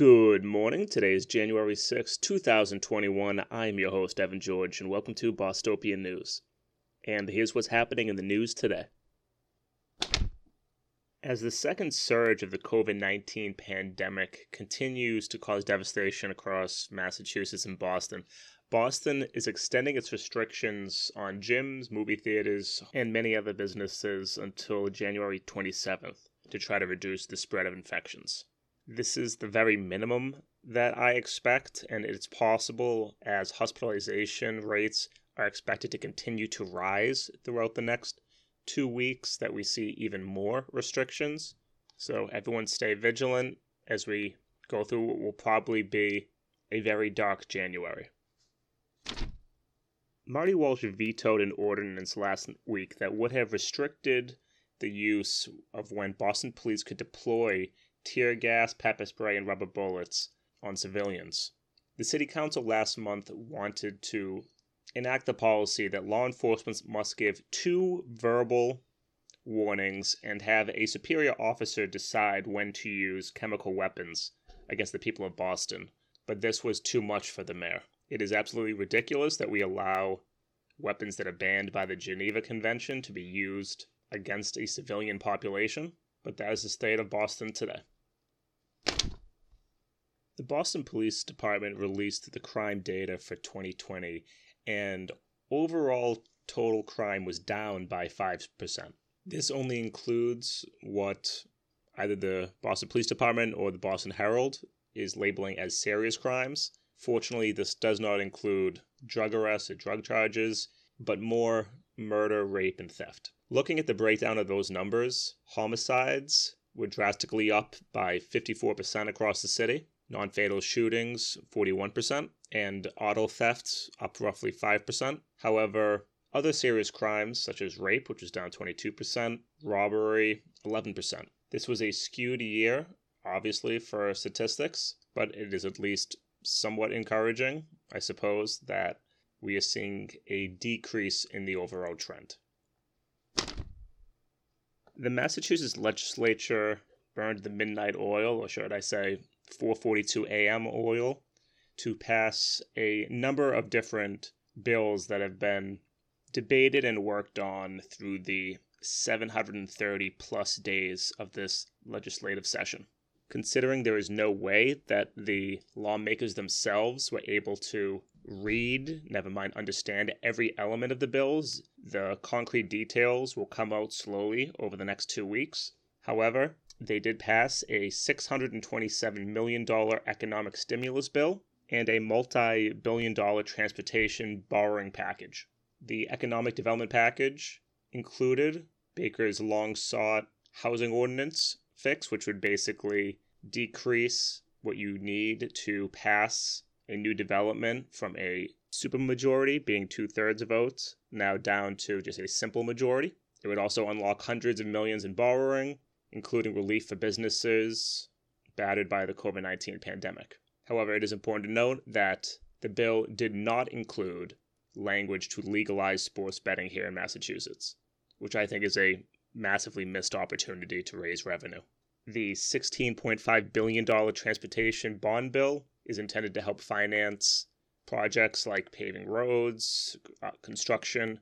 Good morning. Today is January 6, 2021. I'm your host, Evan George, and welcome to Bostopian News. And here's what's happening in the news today. As the second surge of the COVID 19 pandemic continues to cause devastation across Massachusetts and Boston, Boston is extending its restrictions on gyms, movie theaters, and many other businesses until January 27th to try to reduce the spread of infections. This is the very minimum that I expect, and it's possible as hospitalization rates are expected to continue to rise throughout the next two weeks that we see even more restrictions. So everyone stay vigilant as we go through what will probably be a very dark January. Marty Walsh vetoed an ordinance last week that would have restricted the use of when Boston police could deploy tear gas, pepper spray, and rubber bullets on civilians. The city council last month wanted to enact the policy that law enforcement must give two verbal warnings and have a superior officer decide when to use chemical weapons against the people of Boston. But this was too much for the mayor. It is absolutely ridiculous that we allow weapons that are banned by the Geneva Convention to be used against a civilian population, but that is the state of Boston today. The Boston Police Department released the crime data for 2020, and overall total crime was down by 5%. This only includes what either the Boston Police Department or the Boston Herald is labeling as serious crimes. Fortunately, this does not include drug arrests or drug charges, but more murder, rape, and theft. Looking at the breakdown of those numbers, homicides were drastically up by 54% across the city, non fatal shootings 41%, and auto thefts up roughly 5%. However, other serious crimes such as rape, which is down 22%, robbery 11%. This was a skewed year, obviously, for statistics, but it is at least somewhat encouraging, I suppose, that we are seeing a decrease in the overall trend. The Massachusetts legislature burned the midnight oil, or should I say 4:42 a.m. oil, to pass a number of different bills that have been debated and worked on through the 730 plus days of this legislative session. Considering there is no way that the lawmakers themselves were able to read, never mind understand every element of the bills. The concrete details will come out slowly over the next two weeks. However, they did pass a $627 million economic stimulus bill and a multi billion dollar transportation borrowing package. The economic development package included Baker's long sought housing ordinance fix, which would basically decrease what you need to pass a new development from a supermajority being two thirds of votes now down to just a simple majority. It would also unlock hundreds of millions in borrowing, including relief for businesses battered by the COVID 19 pandemic. However, it is important to note that the bill did not include language to legalize sports betting here in Massachusetts, which I think is a massively missed opportunity to raise revenue. The $16.5 billion transportation bond bill is intended to help finance projects like paving roads, uh, construction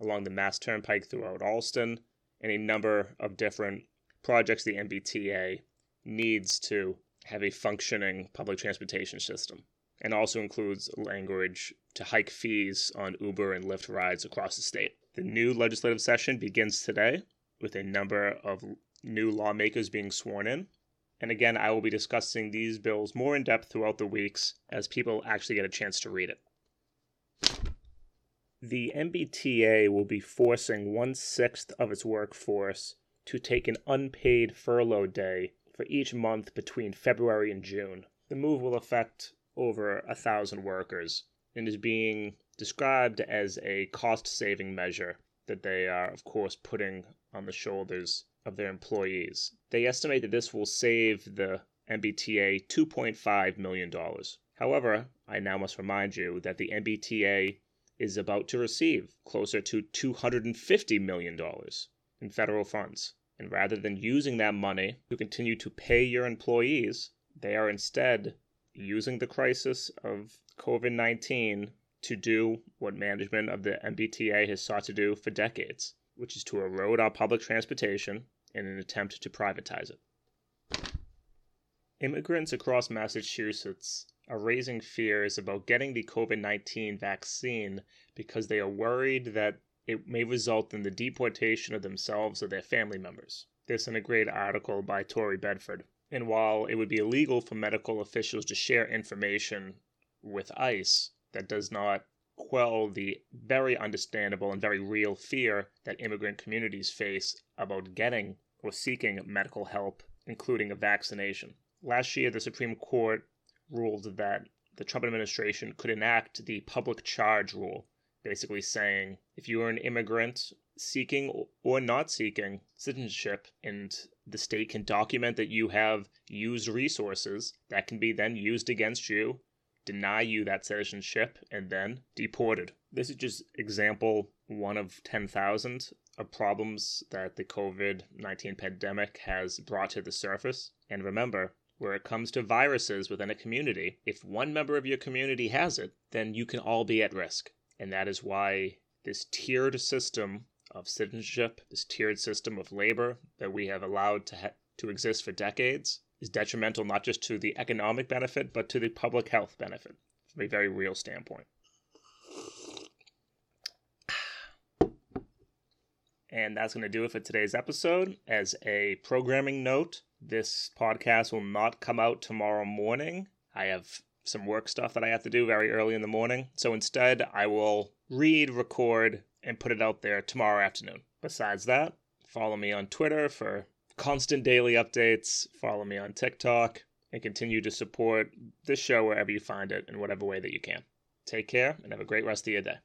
along the Mass Turnpike throughout Allston, and a number of different projects the MBTA needs to have a functioning public transportation system, and also includes language to hike fees on Uber and Lyft rides across the state. The new legislative session begins today with a number of new lawmakers being sworn in, and again, I will be discussing these bills more in depth throughout the weeks as people actually get a chance to read it. The MBTA will be forcing one sixth of its workforce to take an unpaid furlough day for each month between February and June. The move will affect over a thousand workers and is being described as a cost saving measure that they are, of course, putting on the shoulders of their employees. They estimate that this will save the MBTA $2.5 million. However, I now must remind you that the MBTA is about to receive closer to $250 million in federal funds. And rather than using that money to continue to pay your employees, They are instead using the crisis of COVID 19 to do what management of the MBTA has sought to do for decades, which is to erode our public transportation in an attempt to privatize it. Immigrants across Massachusetts are raising fears about getting the COVID 19 vaccine because they are worried that it may result in the deportation of themselves or their family members. This in a great article by Tori Bedford. And while it would be illegal for medical officials to share information with ICE, that does not quell the very understandable and very real fear that immigrant communities face about getting or seeking medical help, including a vaccination. Last year, the Supreme Court ruled that the Trump administration could enact the public charge rule, basically saying if you are an immigrant seeking or not seeking citizenship and the state can document that you have used resources that can be then used against you deny you that citizenship and then deported. This is just example one of 10,000 of problems that the covid-19 pandemic has brought to the surface. And remember where it comes to viruses within a community if one member of your community has it then you can all be at risk and that is why this tiered system of citizenship, this tiered system of labor that we have allowed to ha- to exist for decades, is detrimental not just to the economic benefit but to the public health benefit from a very real standpoint. And that's going to do it for today's episode. As a programming note, this podcast will not come out tomorrow morning. I have some work stuff that I have to do very early in the morning. So instead, I will read, record, and put it out there tomorrow afternoon. Besides that, follow me on Twitter for constant daily updates, follow me on TikTok, and continue to support this show wherever you find it in whatever way that you can. Take care and have a great rest of your day.